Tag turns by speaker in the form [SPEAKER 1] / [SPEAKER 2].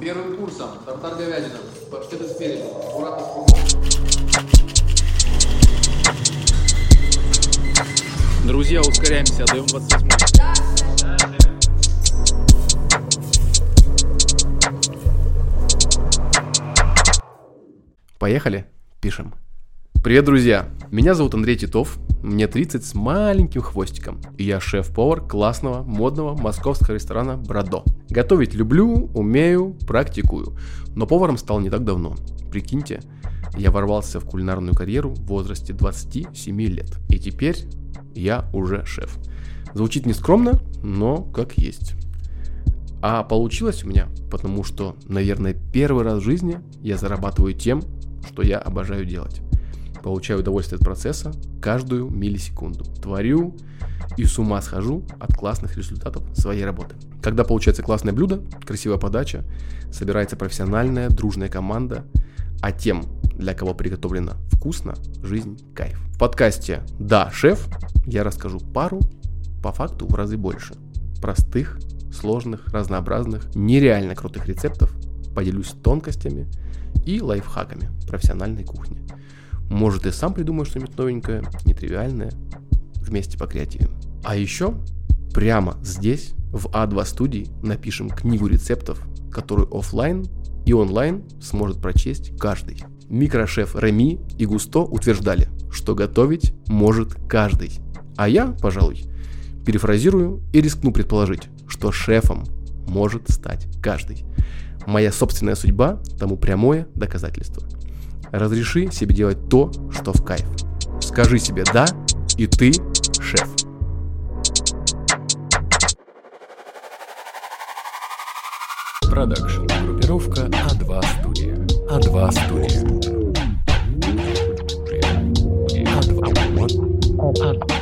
[SPEAKER 1] Первым курсом тартар говядина, паштеты спереди, аккуратно с.
[SPEAKER 2] Друзья, ускоряемся, отдаем 28
[SPEAKER 3] Поехали? Пишем. Привет, друзья! Меня зовут Андрей Титов, мне 30 с маленьким хвостиком, и я шеф-повар классного, модного московского ресторана «Брадо». Готовить люблю, умею, практикую, но поваром стал не так давно. Прикиньте, я ворвался в кулинарную карьеру в возрасте 27 лет, и теперь я уже шеф. Звучит нескромно, но как есть. А получилось у меня, потому что, наверное, первый раз в жизни я зарабатываю тем, что я обожаю делать. Получаю удовольствие от процесса каждую миллисекунду. Творю и с ума схожу от классных результатов своей работы. Когда получается классное блюдо, красивая подача, собирается профессиональная, дружная команда, а тем, для кого приготовлено вкусно, жизнь кайф. В подкасте «Да, шеф» я расскажу пару, по факту в разы больше, простых, сложных, разнообразных, нереально крутых рецептов, поделюсь тонкостями и лайфхаками профессиональной кухни. Может и сам придумаешь что-нибудь новенькое, нетривиальное, вместе по креативам. А еще прямо здесь, в А2 студии, напишем книгу рецептов, которую офлайн и онлайн сможет прочесть каждый. Микрошеф Реми и Густо утверждали, что готовить может каждый. А я, пожалуй, перефразирую и рискну предположить, что шефом может стать каждый. Моя собственная судьба тому прямое доказательство. Разреши себе делать то, что в кайф. Скажи себе «да», и ты шеф.
[SPEAKER 4] Продакшн. Группировка А2 студия. А2 студия. А2. Вот. А2.